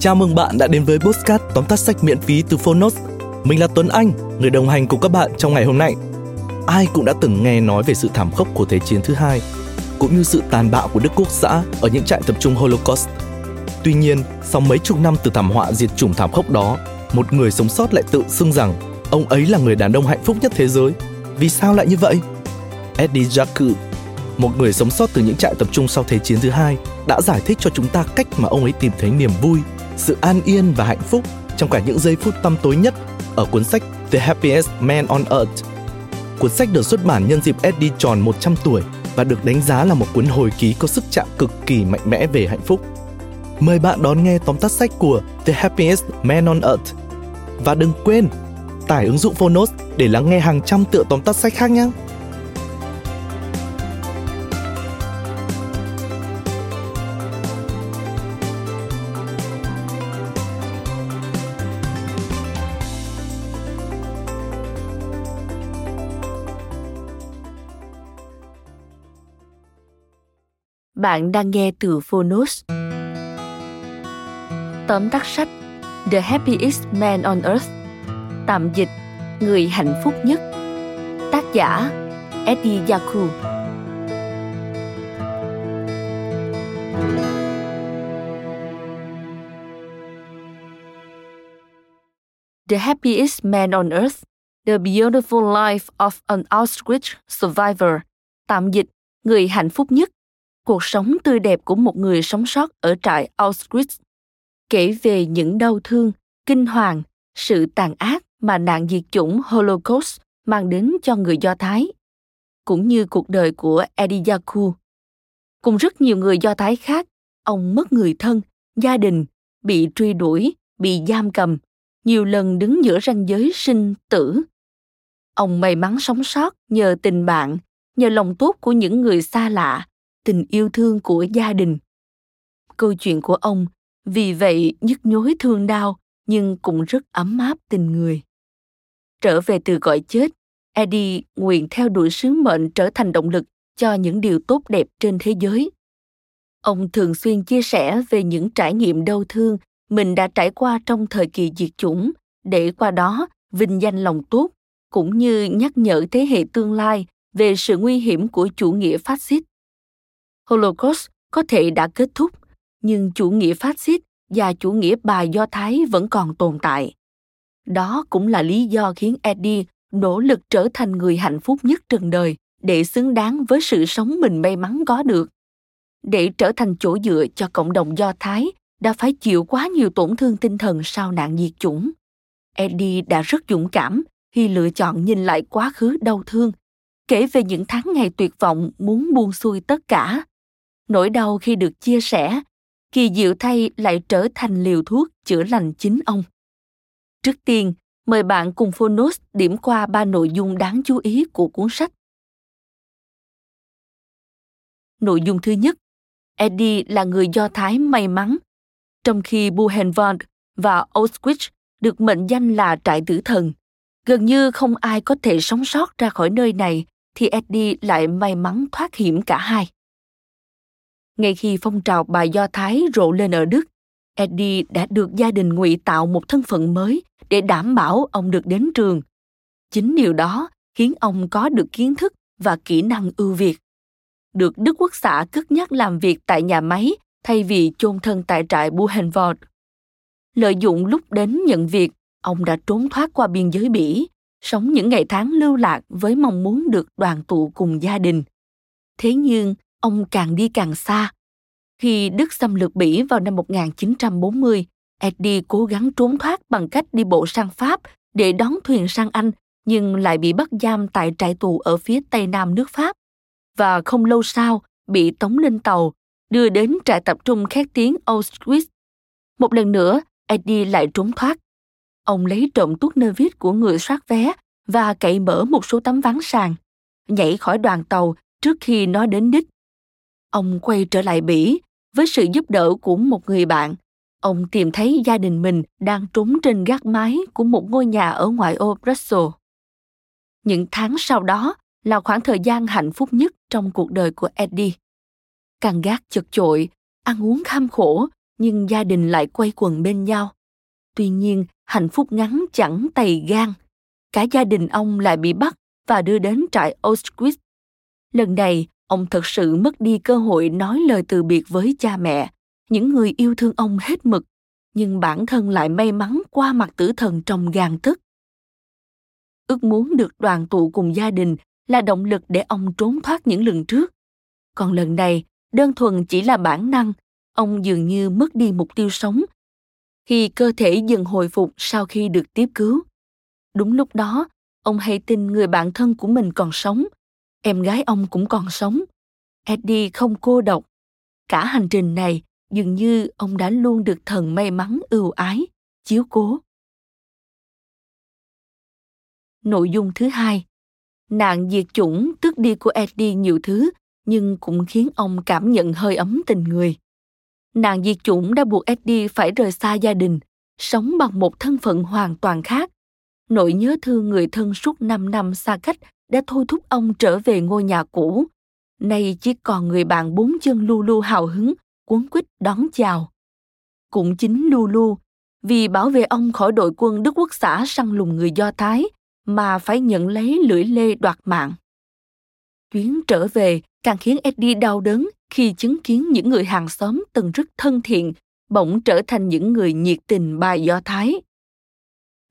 Chào mừng bạn đã đến với Postcard tóm tắt sách miễn phí từ Phonos. Mình là Tuấn Anh, người đồng hành cùng các bạn trong ngày hôm nay. Ai cũng đã từng nghe nói về sự thảm khốc của Thế chiến thứ hai, cũng như sự tàn bạo của Đức Quốc xã ở những trại tập trung Holocaust. Tuy nhiên, sau mấy chục năm từ thảm họa diệt chủng thảm khốc đó, một người sống sót lại tự xưng rằng ông ấy là người đàn ông hạnh phúc nhất thế giới. Vì sao lại như vậy? Eddie Jacques, một người sống sót từ những trại tập trung sau Thế chiến thứ hai, đã giải thích cho chúng ta cách mà ông ấy tìm thấy niềm vui, sự an yên và hạnh phúc trong cả những giây phút tăm tối nhất ở cuốn sách The Happiest Man on Earth. Cuốn sách được xuất bản nhân dịp Eddie tròn 100 tuổi và được đánh giá là một cuốn hồi ký có sức chạm cực kỳ mạnh mẽ về hạnh phúc. Mời bạn đón nghe tóm tắt sách của The Happiest Man on Earth. Và đừng quên, tải ứng dụng Phonos để lắng nghe hàng trăm tựa tóm tắt sách khác nhé. Bạn đang nghe từ Phonos. Tóm tắt sách, The Happiest Man on Earth, Tạm dịch, Người hạnh phúc nhất, Tác giả, Eddie Yaku The Happiest Man on Earth, The Beautiful Life of an Auschwitz Survivor, Tạm dịch, Người hạnh phúc nhất cuộc sống tươi đẹp của một người sống sót ở trại Auschwitz, kể về những đau thương, kinh hoàng, sự tàn ác mà nạn diệt chủng Holocaust mang đến cho người Do Thái, cũng như cuộc đời của Ediyaku. Cùng rất nhiều người Do Thái khác, ông mất người thân, gia đình, bị truy đuổi, bị giam cầm, nhiều lần đứng giữa ranh giới sinh tử. Ông may mắn sống sót nhờ tình bạn, nhờ lòng tốt của những người xa lạ tình yêu thương của gia đình. Câu chuyện của ông vì vậy nhức nhối thương đau nhưng cũng rất ấm áp tình người. Trở về từ gọi chết, eddie nguyện theo đuổi sứ mệnh trở thành động lực cho những điều tốt đẹp trên thế giới. Ông thường xuyên chia sẻ về những trải nghiệm đau thương mình đã trải qua trong thời kỳ diệt chủng để qua đó vinh danh lòng tốt, cũng như nhắc nhở thế hệ tương lai về sự nguy hiểm của chủ nghĩa phát xít. Holocaust có thể đã kết thúc, nhưng chủ nghĩa phát xít và chủ nghĩa bài Do Thái vẫn còn tồn tại. Đó cũng là lý do khiến Eddie nỗ lực trở thành người hạnh phúc nhất trần đời để xứng đáng với sự sống mình may mắn có được. Để trở thành chỗ dựa cho cộng đồng Do Thái đã phải chịu quá nhiều tổn thương tinh thần sau nạn diệt chủng. Eddie đã rất dũng cảm khi lựa chọn nhìn lại quá khứ đau thương, kể về những tháng ngày tuyệt vọng muốn buông xuôi tất cả nỗi đau khi được chia sẻ, kỳ diệu thay lại trở thành liều thuốc chữa lành chính ông. Trước tiên, mời bạn cùng phonos điểm qua ba nội dung đáng chú ý của cuốn sách. Nội dung thứ nhất, eddie là người do thái may mắn. Trong khi buchenwald và auschwitz được mệnh danh là trại tử thần, gần như không ai có thể sống sót ra khỏi nơi này thì eddie lại may mắn thoát hiểm cả hai ngay khi phong trào bài Do Thái rộ lên ở Đức, Eddie đã được gia đình ngụy tạo một thân phận mới để đảm bảo ông được đến trường. Chính điều đó khiến ông có được kiến thức và kỹ năng ưu việt. Được Đức Quốc xã cất nhắc làm việc tại nhà máy thay vì chôn thân tại trại Buchenwald. Lợi dụng lúc đến nhận việc, ông đã trốn thoát qua biên giới Bỉ, sống những ngày tháng lưu lạc với mong muốn được đoàn tụ cùng gia đình. Thế nhưng, ông càng đi càng xa. Khi Đức xâm lược Bỉ vào năm 1940, Eddie cố gắng trốn thoát bằng cách đi bộ sang Pháp để đón thuyền sang Anh, nhưng lại bị bắt giam tại trại tù ở phía tây nam nước Pháp. Và không lâu sau, bị tống lên tàu, đưa đến trại tập trung khét tiếng Auschwitz. Một lần nữa, Eddie lại trốn thoát. Ông lấy trộm tuốt nơ vít của người soát vé và cậy mở một số tấm ván sàn, nhảy khỏi đoàn tàu trước khi nó đến đích ông quay trở lại bỉ với sự giúp đỡ của một người bạn ông tìm thấy gia đình mình đang trốn trên gác mái của một ngôi nhà ở ngoại ô brussels những tháng sau đó là khoảng thời gian hạnh phúc nhất trong cuộc đời của eddie căn gác chật chội ăn uống kham khổ nhưng gia đình lại quay quần bên nhau. Tuy nhiên, hạnh phúc ngắn chẳng tày gan. Cả gia đình ông lại bị bắt và đưa đến trại Auschwitz. Lần này, ông thật sự mất đi cơ hội nói lời từ biệt với cha mẹ, những người yêu thương ông hết mực, nhưng bản thân lại may mắn qua mặt tử thần trong gan tức. Ước muốn được đoàn tụ cùng gia đình là động lực để ông trốn thoát những lần trước. Còn lần này, đơn thuần chỉ là bản năng, ông dường như mất đi mục tiêu sống. Khi cơ thể dần hồi phục sau khi được tiếp cứu. Đúng lúc đó, ông hay tin người bạn thân của mình còn sống. Em gái ông cũng còn sống. Eddie không cô độc. Cả hành trình này, dường như ông đã luôn được thần may mắn ưu ái, chiếu cố. Nội dung thứ hai, nạn diệt chủng tước đi của Eddie nhiều thứ, nhưng cũng khiến ông cảm nhận hơi ấm tình người. Nạn diệt chủng đã buộc Eddie phải rời xa gia đình, sống bằng một thân phận hoàn toàn khác. Nỗi nhớ thương người thân suốt 5 năm xa cách đã thôi thúc ông trở về ngôi nhà cũ. Nay chỉ còn người bạn bốn chân Lulu hào hứng, cuốn quýt đón chào. Cũng chính Lulu, vì bảo vệ ông khỏi đội quân Đức Quốc xã săn lùng người Do Thái, mà phải nhận lấy lưỡi lê đoạt mạng. Chuyến trở về càng khiến Eddie đau đớn khi chứng kiến những người hàng xóm từng rất thân thiện bỗng trở thành những người nhiệt tình bài Do Thái.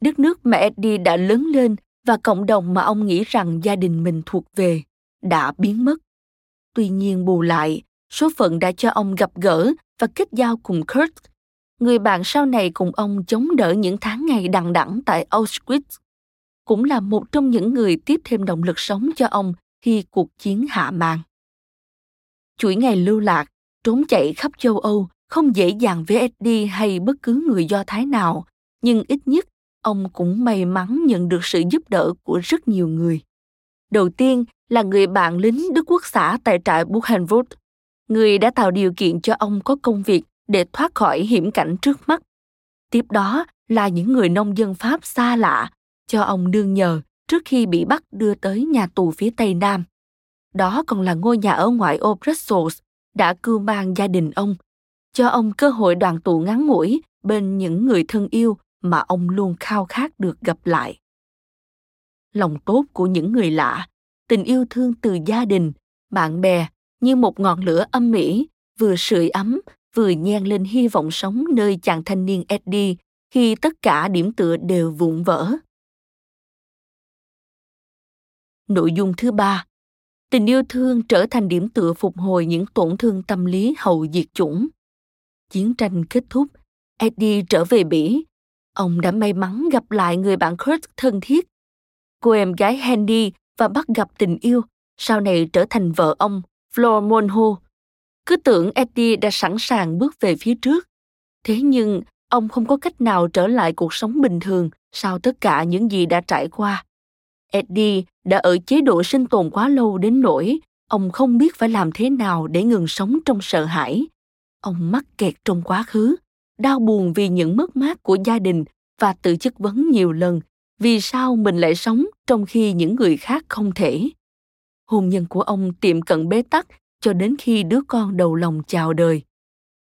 Đất nước mà Eddie đã lớn lên và cộng đồng mà ông nghĩ rằng gia đình mình thuộc về đã biến mất. Tuy nhiên bù lại, số phận đã cho ông gặp gỡ và kết giao cùng Kurt, người bạn sau này cùng ông chống đỡ những tháng ngày đằng đẵng tại Auschwitz cũng là một trong những người tiếp thêm động lực sống cho ông khi cuộc chiến hạ màn. Chuỗi ngày lưu lạc, trốn chạy khắp châu Âu không dễ dàng với Eddie hay bất cứ người Do Thái nào, nhưng ít nhất ông cũng may mắn nhận được sự giúp đỡ của rất nhiều người. Đầu tiên là người bạn lính Đức Quốc xã tại trại Buchenwald, người đã tạo điều kiện cho ông có công việc để thoát khỏi hiểm cảnh trước mắt. Tiếp đó là những người nông dân Pháp xa lạ cho ông nương nhờ trước khi bị bắt đưa tới nhà tù phía Tây Nam. Đó còn là ngôi nhà ở ngoại ô Brussels đã cưu mang gia đình ông, cho ông cơ hội đoàn tụ ngắn ngủi bên những người thân yêu mà ông luôn khao khát được gặp lại. Lòng tốt của những người lạ, tình yêu thương từ gia đình, bạn bè như một ngọn lửa âm mỹ vừa sưởi ấm vừa nhen lên hy vọng sống nơi chàng thanh niên Eddie khi tất cả điểm tựa đều vụn vỡ. Nội dung thứ ba, tình yêu thương trở thành điểm tựa phục hồi những tổn thương tâm lý hậu diệt chủng. Chiến tranh kết thúc, Eddie trở về Bỉ. Ông đã may mắn gặp lại người bạn Kurt thân thiết. Cô em gái Handy và bắt gặp tình yêu, sau này trở thành vợ ông, Flor Monho. Cứ tưởng Eddie đã sẵn sàng bước về phía trước. Thế nhưng, ông không có cách nào trở lại cuộc sống bình thường sau tất cả những gì đã trải qua. Eddie đã ở chế độ sinh tồn quá lâu đến nỗi ông không biết phải làm thế nào để ngừng sống trong sợ hãi. Ông mắc kẹt trong quá khứ, đau buồn vì những mất mát của gia đình và tự chất vấn nhiều lần vì sao mình lại sống trong khi những người khác không thể. Hôn nhân của ông tiệm cận bế tắc cho đến khi đứa con đầu lòng chào đời.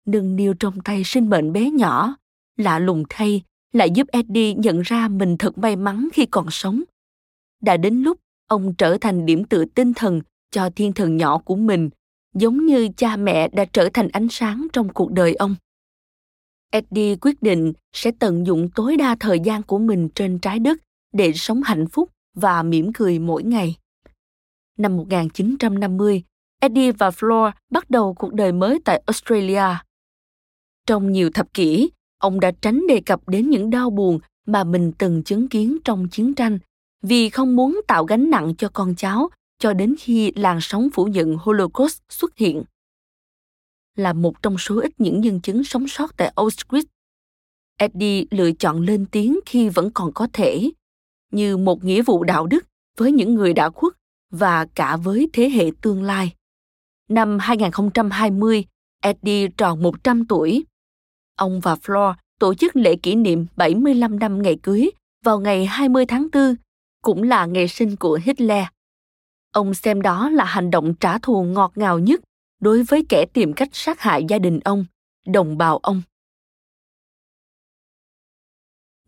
Nâng niu trong tay sinh mệnh bé nhỏ, lạ lùng thay, lại giúp Eddie nhận ra mình thật may mắn khi còn sống đã đến lúc ông trở thành điểm tựa tinh thần cho thiên thần nhỏ của mình, giống như cha mẹ đã trở thành ánh sáng trong cuộc đời ông. Eddie quyết định sẽ tận dụng tối đa thời gian của mình trên trái đất để sống hạnh phúc và mỉm cười mỗi ngày. Năm 1950, Eddie và Floor bắt đầu cuộc đời mới tại Australia. Trong nhiều thập kỷ, ông đã tránh đề cập đến những đau buồn mà mình từng chứng kiến trong chiến tranh vì không muốn tạo gánh nặng cho con cháu cho đến khi làn sóng phủ nhận Holocaust xuất hiện. Là một trong số ít những nhân chứng sống sót tại Auschwitz, Eddie lựa chọn lên tiếng khi vẫn còn có thể, như một nghĩa vụ đạo đức với những người đã khuất và cả với thế hệ tương lai. Năm 2020, Eddie tròn 100 tuổi. Ông và Floor tổ chức lễ kỷ niệm 75 năm ngày cưới vào ngày 20 tháng 4 cũng là ngày sinh của Hitler. Ông xem đó là hành động trả thù ngọt ngào nhất đối với kẻ tìm cách sát hại gia đình ông, đồng bào ông.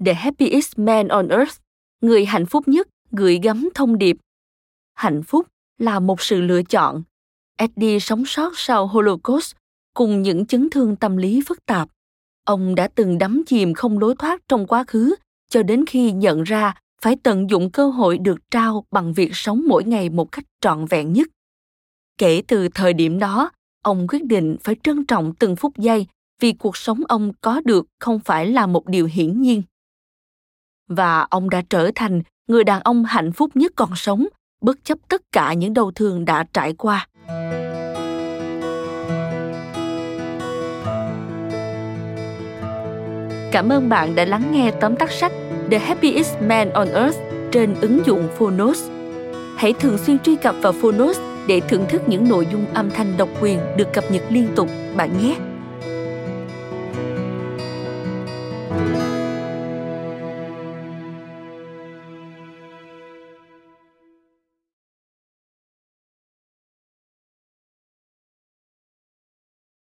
The Happiest Man on Earth, người hạnh phúc nhất, gửi gắm thông điệp. Hạnh phúc là một sự lựa chọn. Eddie sống sót sau Holocaust cùng những chấn thương tâm lý phức tạp. Ông đã từng đắm chìm không lối thoát trong quá khứ cho đến khi nhận ra phải tận dụng cơ hội được trao bằng việc sống mỗi ngày một cách trọn vẹn nhất. Kể từ thời điểm đó, ông quyết định phải trân trọng từng phút giây vì cuộc sống ông có được không phải là một điều hiển nhiên. Và ông đã trở thành người đàn ông hạnh phúc nhất còn sống, bất chấp tất cả những đau thương đã trải qua. Cảm ơn bạn đã lắng nghe tóm tắt sách The Happiest Man on Earth trên ứng dụng Phonos. Hãy thường xuyên truy cập vào Phonos để thưởng thức những nội dung âm thanh độc quyền được cập nhật liên tục, bạn nhé.